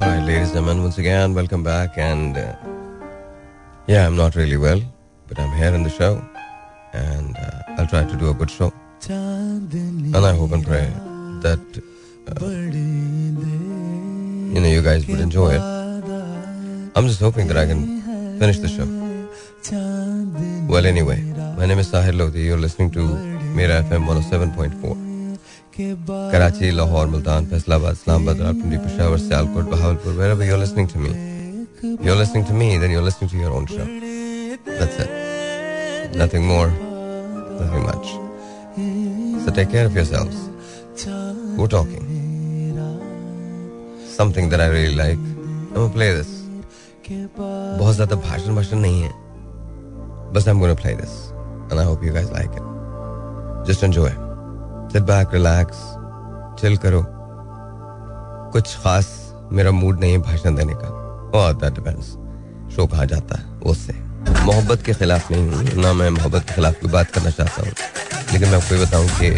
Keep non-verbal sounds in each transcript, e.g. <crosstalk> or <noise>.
All right, ladies and gentlemen, once again, welcome back. And uh, yeah, I'm not really well, but I'm here in the show, and uh, I'll try to do a good show. And I hope and pray that uh, you know you guys would enjoy it. I'm just hoping that I can finish the show. Well, anyway, my name is Sahir Lodi. You're listening to Mera FM 107.4. Karachi, Lahore, Multan, Faisalabad, Islamabad, Rawalpindi, Peshawar, Sialkot, Bahawalpur, wherever you're listening to me. You're listening to me, then you're listening to your own show. That's it. Nothing more, nothing much. So take care of yourselves. We're talking. Something that I really like. I'm gonna play this. बहुत ज्यादा भाषण भाषण नहीं है बस I'm gonna play this and I hope you guys like it. Just enjoy. Sit back, relax, chill करो. कुछ खास मेरा मूड नहीं है भाषण देने का। और दैट डिपेंड्स शो कहा जाता है उससे। मोहब्बत के खिलाफ नहीं हूँ ना मैं मोहब्बत के खिलाफ कोई बात करना चाहता हूँ। लेकिन मैं आपको ये बताऊँ कि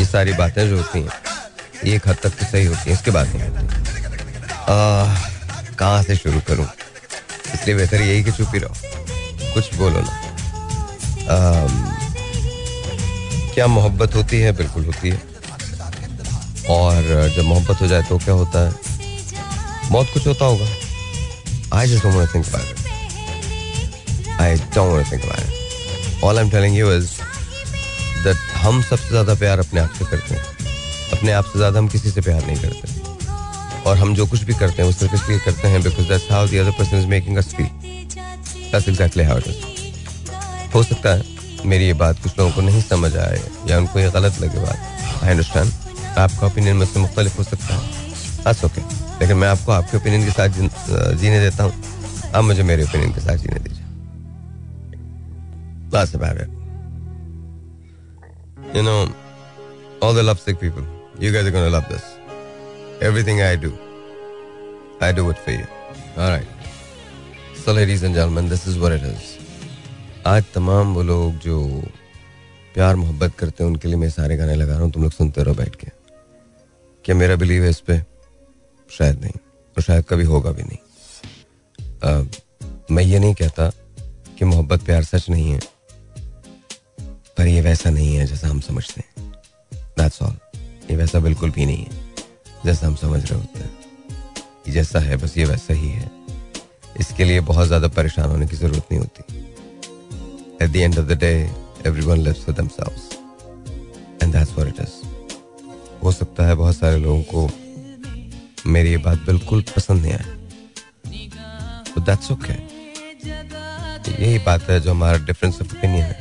ये सारी बातें जो होती हैं ये एक हद तक तो सही होती हैं इसके बाद नहीं होती। कहाँ से शुरू करूँ? इसलिए बेहतर यही कि चुप ही रहो। कुछ बोलो ना। क्या मोहब्बत होती है? बिल्कुल होती है। और जब मोहब्बत हो जाए तो क्या होता है? बहुत कुछ होता होगा। I just don't think about it I don't think about it all I am telling you is that हम सबसे ज़्यादा प्यार अपने आप से करते हैं। अपने आप से ज़्यादा हम किसी से प्यार नहीं करते। और हम जो कुछ भी करते हैं, वो सिर्फ़ इसलिए करते हैं because that's how the other person is making us feel that's exactly how it is हो सकता है मेरी ये बात कुछ लोगों को नहीं समझ आए या उनको ये गलत लगे बात आई अंडरस्टैंड आपका ओपिनियन मुझसे मुख्तलिफ़ हो सकता है दैट्स ओके लेकिन मैं आपको आपके ओपिनियन के साथ जीने देता हूँ आप मुझे मेरे ओपिनियन के साथ जीने दीजिए That's about it. You know, all the lovesick people, you guys are going to love this. Everything I do, I do it for you. All right. So, ladies and gentlemen, this is what it is. आज तमाम वो लोग जो प्यार मोहब्बत करते हैं उनके लिए मैं सारे गाने लगा रहा हूँ तुम लोग सुनते रहो बैठ के। क्या मेरा बिलीव है इस पर शायद नहीं और शायद कभी होगा भी नहीं। आ, मैं ये नहीं कहता कि मोहब्बत प्यार सच नहीं है पर ये वैसा नहीं है जैसा हम समझते हैं। दैट्स ऑल ये वैसा बिल्कुल भी नहीं है जैसा हम समझ रहे होते हैं। जैसा है बस ये वैसा ही है। इसके लिए बहुत ज़्यादा परेशान होने की ज़रूरत नहीं होती। At the end of the day, everyone lives for themselves. And that's what it is. हो सकता है बहुत सारे लोगों को मेरी ये बात बिल्कुल पसंद नहीं आए तो दैट्स ओके यही बात है जो हमारा डिफरेंस ऑफ़ ओपिनियन है।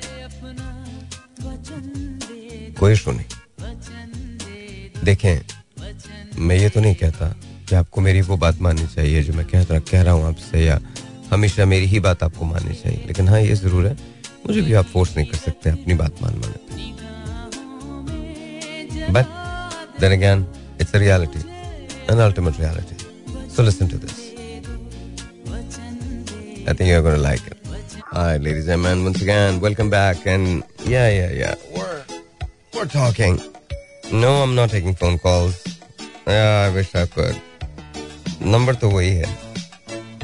कोई इशू नहीं। देखें मैं ये तो नहीं कहता कि आपको मेरी वो बात माननी चाहिए जो मैं कह कह रहा हूँ आपसे या हमेशा मेरी ही बात आपको माननी चाहिए। लेकिन हाँ ये ज़रूर है मुझे भी आप फोर्स नहीं कर सकते अपनी बात मान माने but then again it's a reality an ultimate reality. So listen to this. I think you're going to like it. All right, ladies and gentlemen, once again, welcome back. And yeah, yeah, yeah, we're we're talking. No, I'm not taking phone calls. Yeah, I wish I could. Number to वही है.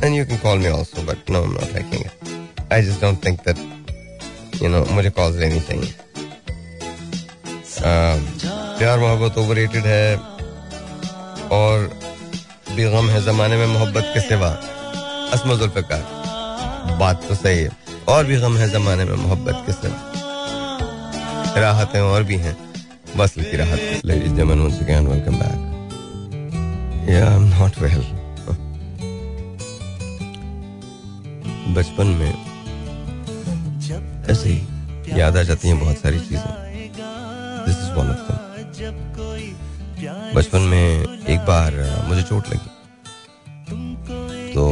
And you can call me also, but no, I'm not taking it. I just don't think that you know मुझे call लेनी चाहिए। प्यार मोहब्बत overrated है और बेगम है जमाने में मोहब्बत के सिवा असम जुल्फकार बात तो सही है। और भी गम है जमाने में मोहब्बत के सिवा। राहतें और भी हैं। बस की राहत लेडीज़ जमन once again welcome back yeah, I'm not well बचपन में ऐसे ही याद आ जाती हैं बहुत सारी चीज़ें। दिस इज़ वन ऑफ़ दम बचपन में एक बार मुझे चोट लगी। तो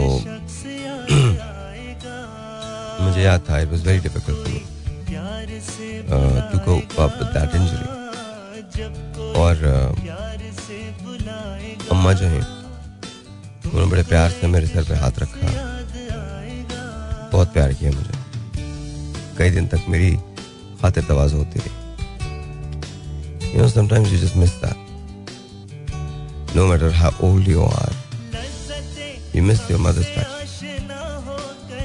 <clears throat> मुझे याद था it was very difficult to cope up that injury और uh, अम्मा जो हैं उन्होंने बड़े प्यार से मेरे सर पे हाथ रखा। बहुत प्यार किया मुझे। कई दिन तक मेरी खातिर तवाज होती रही। You know sometimes you just miss that no matter how old you are, you miss your mother's touch.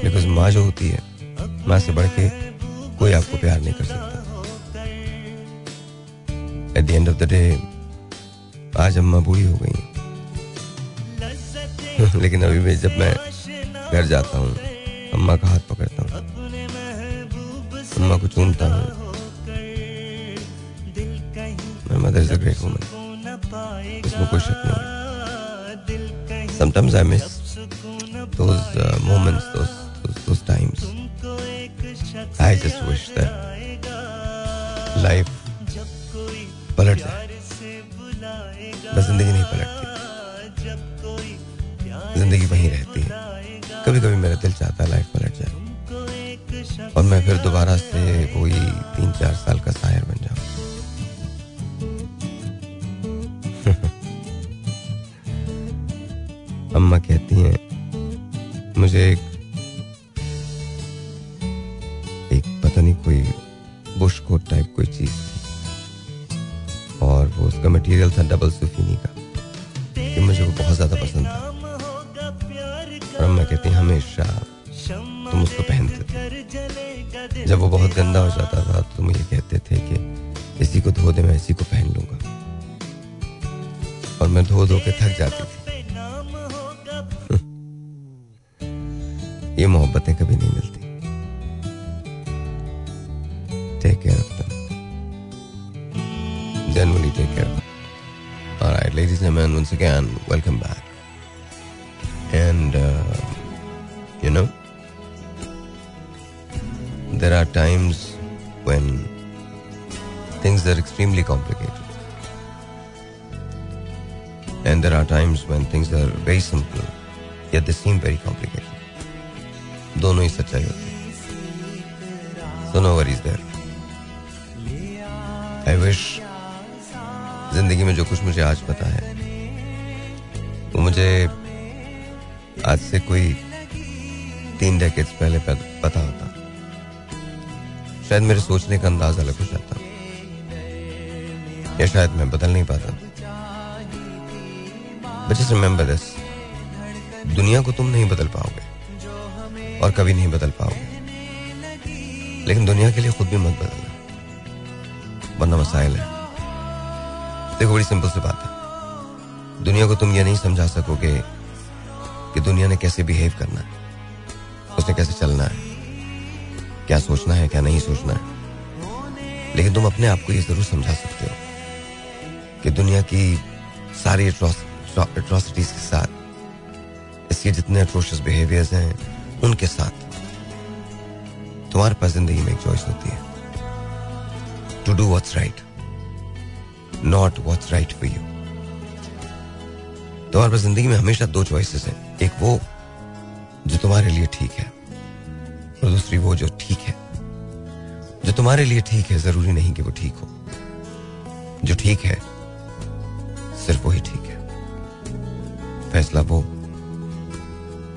Because माँ जो होती है माँ से बढ़ के कोई आपको प्यार नहीं कर सकता। At the end of the day आज अम्मा बूढ़ी हो गई <laughs> लेकिन अभी भी जब मैं घर जाता हूँ अम्मा का हाथ पकड़ता हूँ। अम्मा को चूनता हूँ। मैं मदर से ग्रेट वूमन इसमें कोई शक नहीं sometimes I miss those moments those those times I just wish that life पलट जाए। बस ज़िंदगी नहीं पलटती। ज़िंदगी वहीं रहती है। कभी कभी मेरा दिल चाहता है लाइफ पलट जाए। और मैं फिर दोबारा से वही तीन चार साल का शायर बन जाऊँ। <laughs> अम्मा कहती हैं, मुझे एक generally take care of them. All right, ladies and gentlemen, once again, welcome back. And, uh, you know, there are times when things are extremely complicated. And there are times when things are very simple, yet they seem very complicated. दोनों ही सच्चाई होती है so no worries there I wish ज़िंदगी में जो कुछ मुझे आज पता है, वो मुझे आज से कोई तीन डेकेड्स पहले पता होता। शायद मेरे सोचने का अंदाज अलग हो जाता। या शायद मैं बदल नहीं पाता। बट जस्ट रिमेंबर दिस दुनिया को तुम नहीं बदल पाओगे, और कभी नहीं बदल पाओगे। लेकिन दुनिया के लिए खुद भी मत बदलना, वरना मसाइल है। देखो, बड़ी सिंपल सी बात है। दुनिया को तुम ये नहीं समझा सकोगे कि दुनिया ने कैसे बिहेव करना है, उसने कैसे चलना है, क्या सोचना है, क्या नहीं सोचना है। लेकिन तुम अपने आप को ये ज़रूर समझा सकते हो कि दुनिया की सारी एट्रोसिटीज के साथ, इसके जितने अट्रोशियस बिहेवियर्स हैं, उनके साथ तुम्हारे पास ज़िंदगी में एक चॉइस होती है। To do what's right not what's right for you तुम्हारे पास ज़िंदगी में हमेशा दो चॉइसेस हैं। एक वो, जो तुम्हारे लिए ठीक है, और दूसरी वो जो ठीक है। जो तुम्हारे लिए ठीक है, ज़रूरी नहीं कि वो ठीक हो। जो ठीक है, सिर्फ़ वही ठीक है। फैसला वो,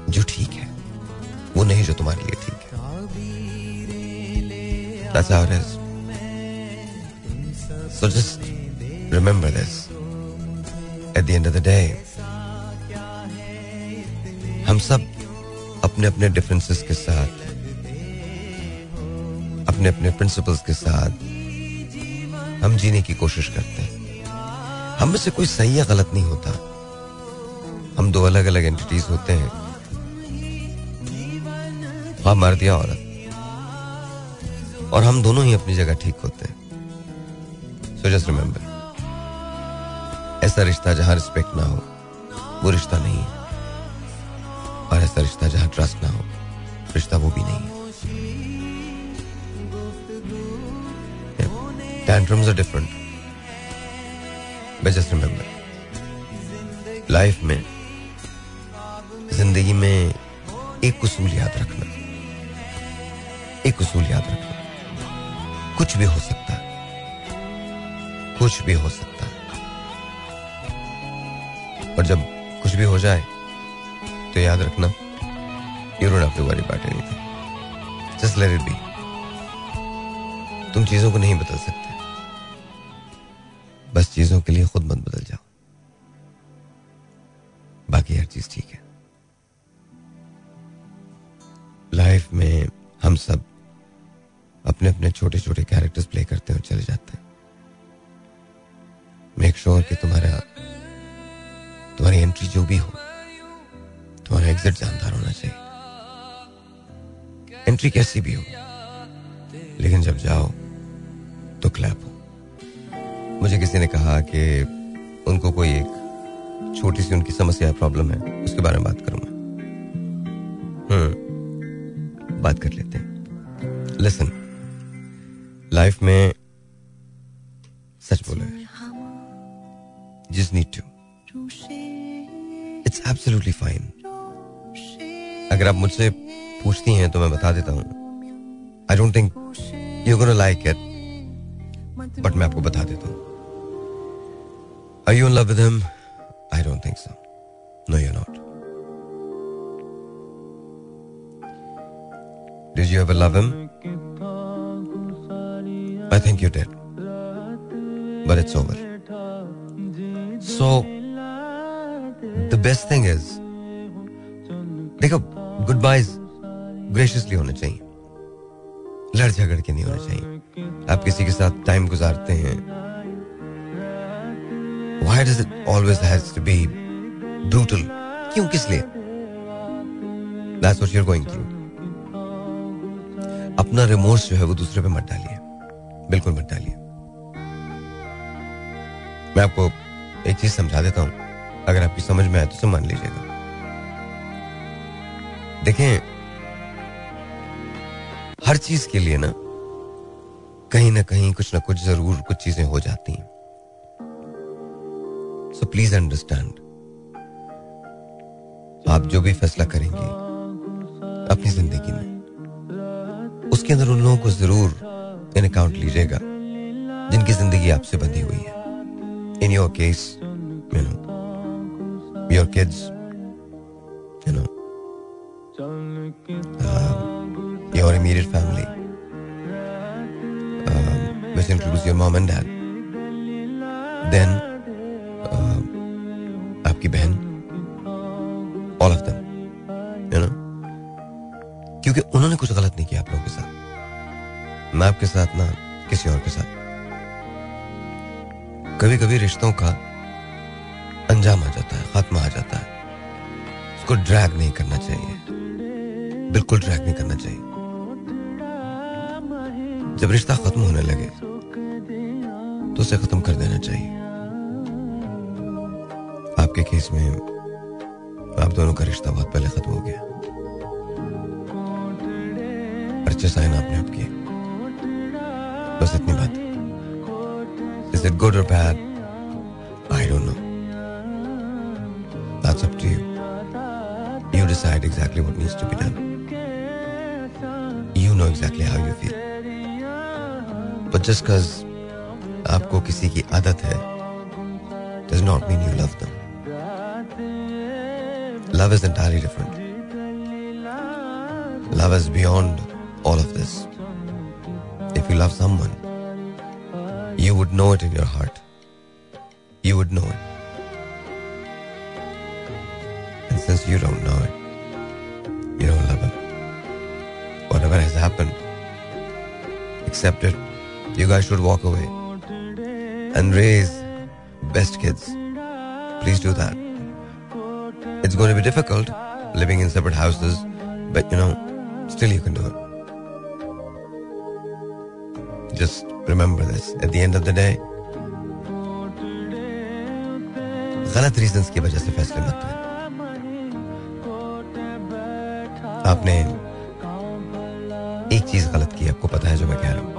जो ठीक है, वो नहीं जो तुम्हारे लिए ठीक है. So just remember this. At the end of the day, हम सब अपने अपने डिफरेंसेस के साथ अपने अपने प्रिंसिपल्स के साथ हम जीने की कोशिश करते हैं। हम में से कोई सही या गलत नहीं होता। हम दो अलग अलग एंटिटीज होते हैं। हाँ मर्द या औरत। और हम दोनों ही अपनी जगह ठीक होते हैं। सो जस्ट रिमेंबर ऐसा रिश्ता जहाँ रिस्पेक्ट ना हो वो रिश्ता नहीं है। और ऐसा रिश्ता जहाँ ट्रस्ट ना हो रिश्ता वो भी नहीं है. But just remember, लाइफ में ज़िंदगी में एक उसूल याद रखना एक उसूल याद रखना। कुछ भी हो सकता है कुछ भी हो सकता और जब कुछ भी हो जाए तो याद रखना you don't have to worry about anything just let it be तुम चीज़ों को नहीं बदल सकते। बस चीज़ों के लिए खुद मत बदल जाओ। बाकी हर चीज़ ठीक है। लाइफ में हम सब अपने अपने छोटे छोटे कैरेक्टर्स प्ले करते हैं और चले जाते हैं। मेक श्योर कि तुम्हारा तुम्हारी एंट्री जो भी हो तुम्हारा एग्जिट जानदार होना चाहिए। एंट्री कैसी भी हो लेकिन जब जाओ तो क्लैप हो। मुझे किसी ने कहा कि उनको कोई एक छोटी सी उनकी समस्या प्रॉब्लम है उसके बारे में बात करूँगा हम्म बात कर लेते हैं। लिसन लाइफ में सच बोले जिस need to it's absolutely fine अगर आप मुझसे पूछती हैं तो मैं बता देता हूँ। I don't think you gonna like it but मैं आपको बता देता हूँ। I you in love him I don't think so no you not this you have love him I think you dead but it's over so so, the best thing is, देखो good byes graciously होने चाहिए। लड़ झगड़ के नहीं होने चाहिए। आप किसी के साथ टाइम गुजारते हैं Why does it always has to be brutal? क्यों किस लिए? Going through. अपना रिमोर्स जो है वो दूसरे पे मत डालिए। बिल्कुल मत डालिए। मैं आपको एक चीज़ समझा देता हूँ। अगर आपकी समझ में आए तो उसे मान लीजिएगा। देखें, हर चीज़ के लिए ना, कहीं ना कहीं कुछ ना कुछ ज़रूर कुछ चीज़ें हो जाती हैं। सो प्लीज़ अंडरस्टैंड आप जो भी फैसला करेंगे, अपनी ज़िंदगी में, उसके अंदर उन लोगों को ज़रूर इन अकाउंट लीजिएगा, जिनकी ज़िंदगी आपसे बंधी हुई है। In your case you know your kids you know your immediate family which includes your mom and dad. Then आपकी बहन all of them you know क्योंकि उन्होंने कुछ गलत नहीं किया आप लोगों के साथ। मैं आपके साथ ना, किसी और के साथ। कभी कभी रिश्तों का अंजाम आ जाता है, खात्मा आ जाता है। उसको ड्रैग नहीं करना चाहिए। बिल्कुल ड्रैग नहीं करना चाहिए। जब रिश्ता खत्म होने लगे तो उसे खत्म कर देना चाहिए। आपके केस में, आप दोनों का रिश्ता बहुत पहले खत्म हो गया। अच्छे साइन आपने आप किए। बस इतनी बात। इज़ इट गुड और bad I don't know That's up to you you decide exactly what needs to be done you know exactly how you feel but just cause आपको किसी की आदत है does not mean you love them. Love is entirely different. Love is beyond all of this. If you love someone, you would know it in your heart. You would know it. since you don't know it, you don't love him. Whatever has happened, accept it. You guys should walk away and raise best kids. Please do that. It's going to be difficult living in separate houses, but you know, still you can do it. Just remember this. At the end of the day, गलत reasons की वजह से फैसले मत लें आपने एक चीज़ गलत की आपको पता है जो मैं कह रहा हूँ।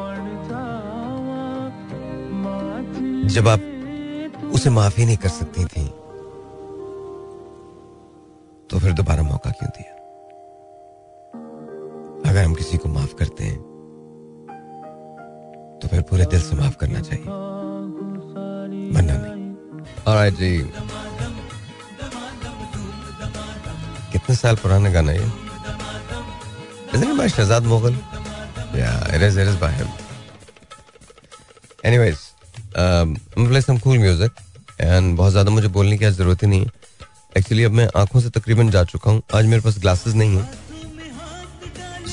जब आप उसे माफ़ी नहीं कर सकती थी तो फिर दोबारा मौका क्यों दिया? अगर हम किसी को माफ़ करते हैं तो फिर पूरे दिल से माफ़ करना चाहिए। वरना नहीं। Alright जी। कितने साल पुराना गाना ये? Isn't it by Shahzad Mughal? Yeah, it is. It is by him. Anyways, um, I'm play some cool music and बहुत ज़्यादा मुझे बोलने की ज़रूरत ही नहीं है एक्चुअली अब मैं आँखों से तकरीबन जा चुका हूँ आज मेरे पास ग्लासेस नहीं है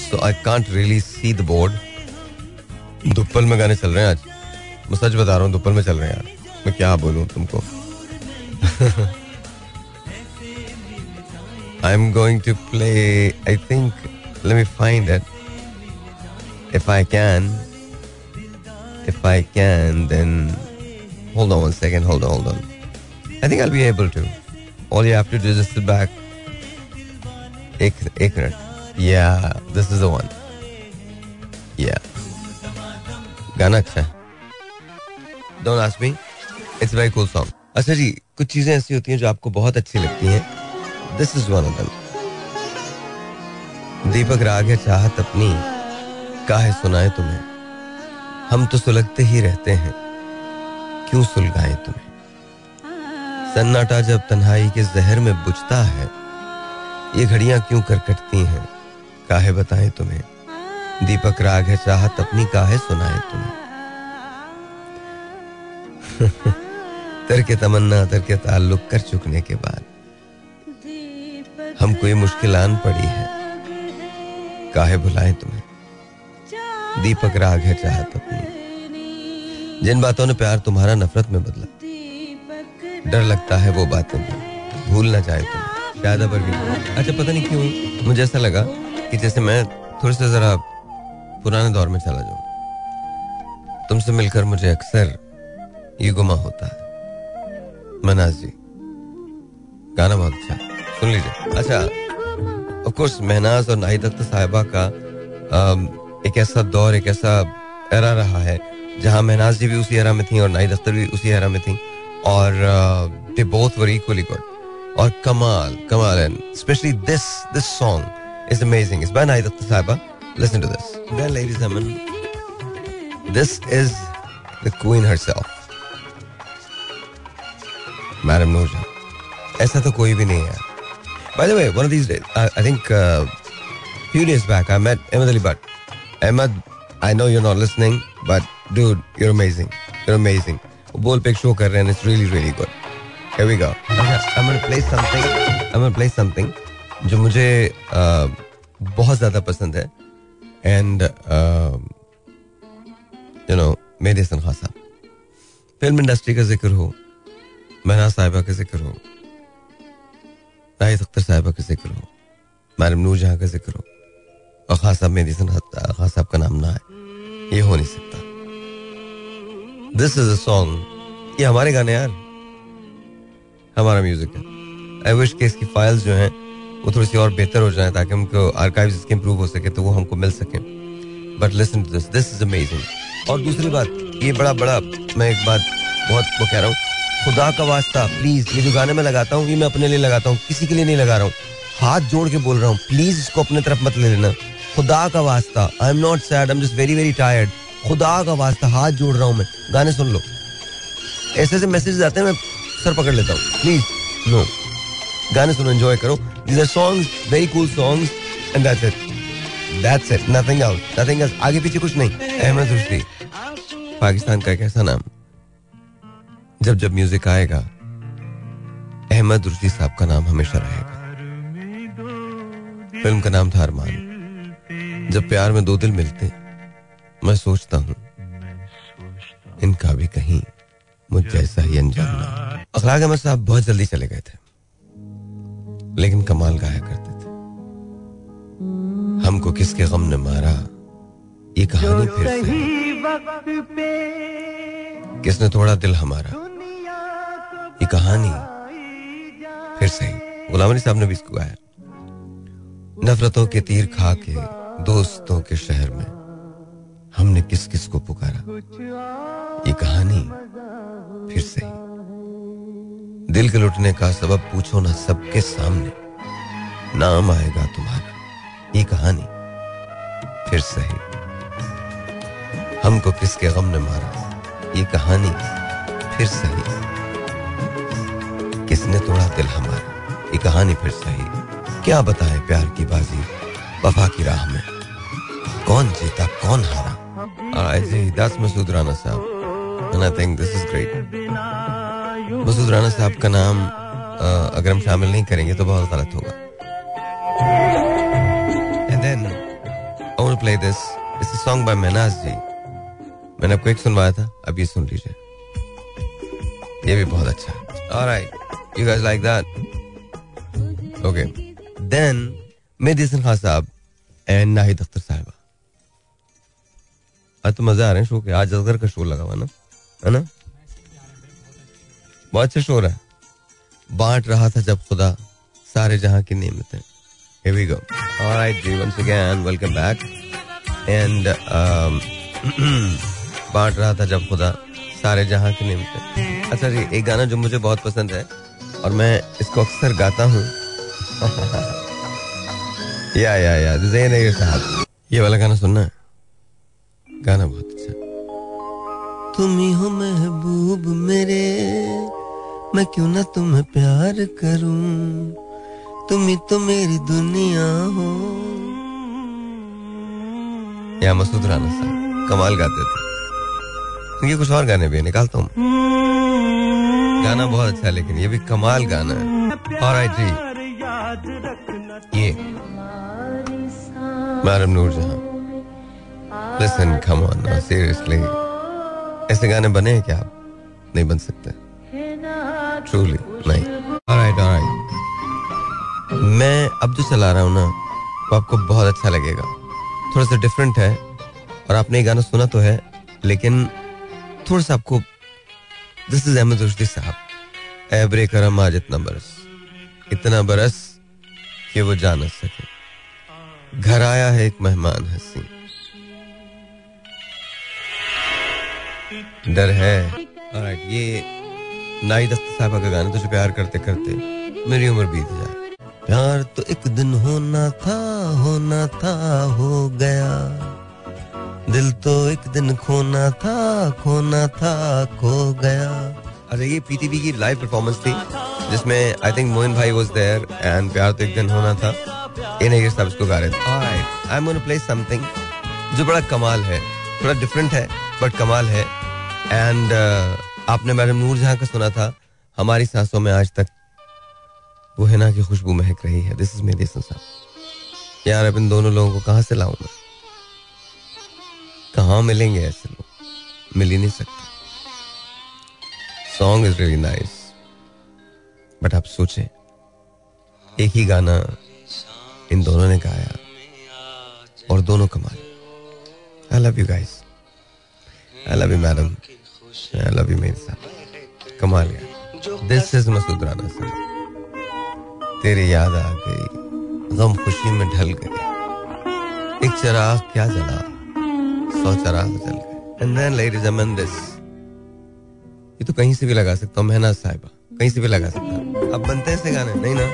so I can't really see the board दुप्पल में गाने चल रहे हैं आज मैं सच बता रहा हूँ दुप्पल में चल रहे हैं यार मैं क्या बोलूँ तुमको I am going to play I think Let me find it if I can if I can then hold on one second hold on hold on I think I'll be able to all you have to do is just sit back. एक एक minute या this is the one या गाना अच्छा है don't ask me it's very cool song अच्छा जी कुछ चीजें ऐसी होती हैं जो आपको बहुत अच्छी लगती हैं this is one of them Deepak Raag है, चाहत अपनी काहे सुनाए तुम्हें? हम तो सुलगते ही रहते हैं, क्यों सुलगाए तुम्हें? सन्नाटा जब तन्हाई के जहर में बुझता है, ये घड़ियाँ क्यों कर कटती हैं? काहे बताएँ तुम्हें? दीपक राग है, चाहत अपनी काहे सुनाए तुम्हें? <laughs> तर के तमन्ना, तर के ताल्लुक कर चुकने के बाद, हम कोई मुश्किल आन पड़ी है। काहे बुलाए तुम्हें? दीपक राग है चाहत अपनी। जिन बातों ने प्यार तुम्हारा नफरत में बदला, डर लगता है वो बातें भी। भूल ना जाए तुम, शायद अबर भी अच्छा पता नहीं क्यों, मुझे ऐसा लगा कि जैसे मैं थोड़ा सा जरा पुराने दौर में चला जाऊँ। तुमसे मिलकर मुझे अक्सर ये गुमा होता है। मनाज जी, गाना बहुत अच्छा सुन लीजिए। अच्छा कोर्स महनाज और नाहिद अख्तर साहिबा का एक ऐसा दौर, एक ऐसा एरा रहा है, जहाँ महनाज जी भी उसी एरा में थी और नाहिद अख्तर भी उसी एरा में थी और they both were equally good और कमाल कमाल and specially this this song is amazing it's by Nahid Akhtar Sahiba listen to this well ladies and gentleman this is the queen herself madam Noorjahan ऐसा तो कोई भी नहीं है। By the way one of these days I think few days back I met Ahmed Ali Bhatt. Ahmed, I know you're not listening, but dude, you're amazing. You're amazing. बोल पे show कर रहे हैं it's really really good here we go I am play something I am play something जो मुझे बहुत ज़्यादा पसंद है. एंड यू नो मेरे हसन खान साहब फ़िल्म इंडस्ट्री का ज़िक्र हो. महना साहिबा का ज़िक्र हो. नाहिद अख्तर साहिबा का ज़िक्र हो मैडम नूर जहाँ का ज़िक्र हो। और खास साहब मेरी खास साहब का नाम ना है, ये हो नहीं सकता। दिस इज़ अ सॉन्ग ये हमारे गाने यार। हमारा म्यूज़िक है। आई विश के इसकी फाइल्स जो हैं, वो थोड़ी सी और बेहतर हो जाए, ताकि हमको आर्काइव इसके इम्प्रूव हो सके तो वो हमको मिल सके। But listen to this this is amazing और दूसरी बात, ये बड़ा बड़ा मैं एक बात बहुत वो कह रहा हूँ खुदा का वास्ता प्लीज़ ये जो गाने में लगाता हूँ, ये मैं अपने लिए लगाता हूँ, किसी के लिए नहीं लगा रहा हूँ। हाथ जोड़ के बोल रहा हूँ प्लीज़ इसको अपने तरफ़ मत ले लेना। खुदा का वास्ता I am not sad I am just very very tired खुदा का वास्ता, हाथ जोड़ रहा हूँ मैं। गाने सुन लो। ऐसे ऐसे मैसेज आते हैं, मैं सर पकड़ लेता हूँ। प्लीज़ नो गाने सुनो एंजॉय करो। These are songs very cool songs and that's it that's it nothing else nothing आगे पीछे कुछ नहीं। अहमद रुश्दी। पाकिस्तान का कैसा नाम। जब जब म्यूज़िक आएगा अहमद रुश्दी साहब का नाम हमेशा रहेगा। फ़िल्म का नाम था अरमान। जब प्यार में दो दिल मिलते मैं सोचता हूँ इनका भी कहीं मुझ जैसा ही अंजाम ना अखलाक अहमद साहब बहुत जल्दी चले गए थे लेकिन कमाल गाया करते थे। हमको किसके गम ने मारा ये कहानी फिर से। किसने तोड़ा दिल हमारा? ये कहानी। फिर से गुलाम अली साहब ने भी इसको गाया। नफरतों के तीर खा के, दोस्तों के शहर में, हमने किस किस को पुकारा। ये कहानी फिर से। दिल के लुटने का सबब पूछो ना सबके सामने। नाम आएगा तुम्हारा। ये कहानी फिर सही हमको किसके गम ने मारा? ये कहानी फिर सही किसने तोड़ा दिल हमारा? ये कहानी फिर सही। क्या बताए प्यार की बाजी, वफा की राह में? कौन जीता, कौन हारा? see. That's Masood Rana Saab. And I think this is great. Masood Rana Sahab का नाम अगर हम शामिल नहीं करेंगे तो बहुत गलत होगा। And then I want play this it's a song by Mehnaz ji मैंने आपको एक सुनवाया था, अब ये सुन लीजिए। ये भी बहुत अच्छा है। Alright you guys like that okay then Mehdi Hassan Khan sahab and Nahid Akhtar साहिबा। आज तो मज़ा आ रहे हैं शो के। आज अजगर का शो लगा हुआ ना। है ना? बहुत अच्छा शो है। बांट रहा था जब खुदा सारे जहाँ की नियमतें Here we go. All right, ji, once again, welcome back. And um, <clears throat> बांट रहा था जब खुदा सारे जहाँ की नियमतें अच्छा जी एक गाना जो मुझे बहुत पसंद है और मैं इसको अक्सर गाता हूँ। <laughs> या या या जैन है साहब। ये वाला गाना सुनना है? गाना बहुत अच्छा। तुम ही हो महबूब मेरे मैं क्यों ना तुम्हें प्यार करूँ? तुम ही तो मेरी दुनिया हो। या मसूद राना साहब कमाल गाते थे। ये कुछ और गाने भी निकालता हूँ गाना बहुत अच्छा है, लेकिन ये भी कमाल गाना है। और आई जी ये। मैडम नूर जहाँ। लिसन कम ऑन सीरियसली ऐसे गाने बने हैं क्या आप? नहीं बन सकते। ट्रूली नहीं। ऑलराइट ऑलराइट मैं अब जो चला रहा हूँ ना, वो आपको बहुत अच्छा लगेगा। थोड़ा सा डिफरेंट है, और आपने ये गाना सुना तो है, लेकिन थोड़ा सा आपको दिस इज़ अहमद रुश्दी साहब। एबरे करम आज इतना बरस इतना बरस कि वो जा न सके। घर आया है एक मेहमान हसी। डर है। ये नाई दस्त साहबा का गाना, तुझे प्यार करते करते मेरी उम्र बीत जाए। प्यार तो एक दिन होना था होना था, हो गया। दिल तो एक दिन खोना था खोना था खो गया। अच्छा ये पीटीवी की लाइव परफॉर्मेंस थी जिसमें आई थिंक मोहन भाई वाज देयर एंड प्यार तो एक दिन होना था। इन ये सब इसको गा रहे थे। Alright I am gonna play something जो बड़ा कमाल है थोड़ा डिफरेंट है बट कमाल है। एंड uh, आपने मैडम नूर जहाँ का सुना था हमारी सांसों में आज तक वो है ना की खुशबू महक रही है। दिस इज़ मेरी यार अब इन दोनों लोगों को कहाँ से लाऊं मैं? कहाँ मिलेंगे ऐसे लोग? मिल ही नहीं सकते। Song is really nice but आप सोचें, एक ही गाना इन दोनों ने गाया और दोनों कमाए I love you guys I love you madam I love you मेरे साथ। कमाल गया दिस इज़ मसूद राना साहब तेरी याद आ गई। गम खुशी में ढल गई। एक चिराग क्या जला? ये तो कहीं से भी लगा सकता हूँ, मेहनत साहिबा, कहीं से भी लगा सकता हूँ। अब बनते हैं गाने, नहीं ना?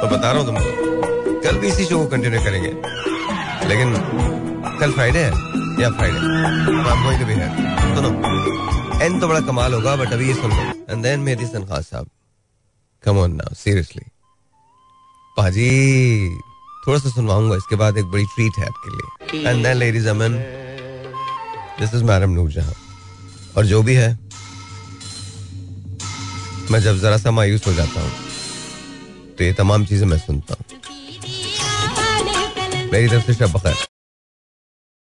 तो बता रहा हूँ तुमको। कल भी इसी शो को कंटिन्यू करेंगे। लेकिन कल फ्राइडे है, या फ्राइडे टू बी सुनो एंड तो बड़ा कमाल होगा बट अभी ये सुन। लो एंड देन सन Khan sahab. Come on now seriously पाजी थोड़ा सा सुनवाऊँगा, इसके बाद एक बड़ी ट्रीट है आपके लिए। And then ladies Aman this is madam Noor Jahan और जो भी है, मैं जब जरा सा मायूस हो जाता हूँ तो ये तमाम चीज़ें मैं सुनता हूँ। मेरी तरफ़ से शब बखैर।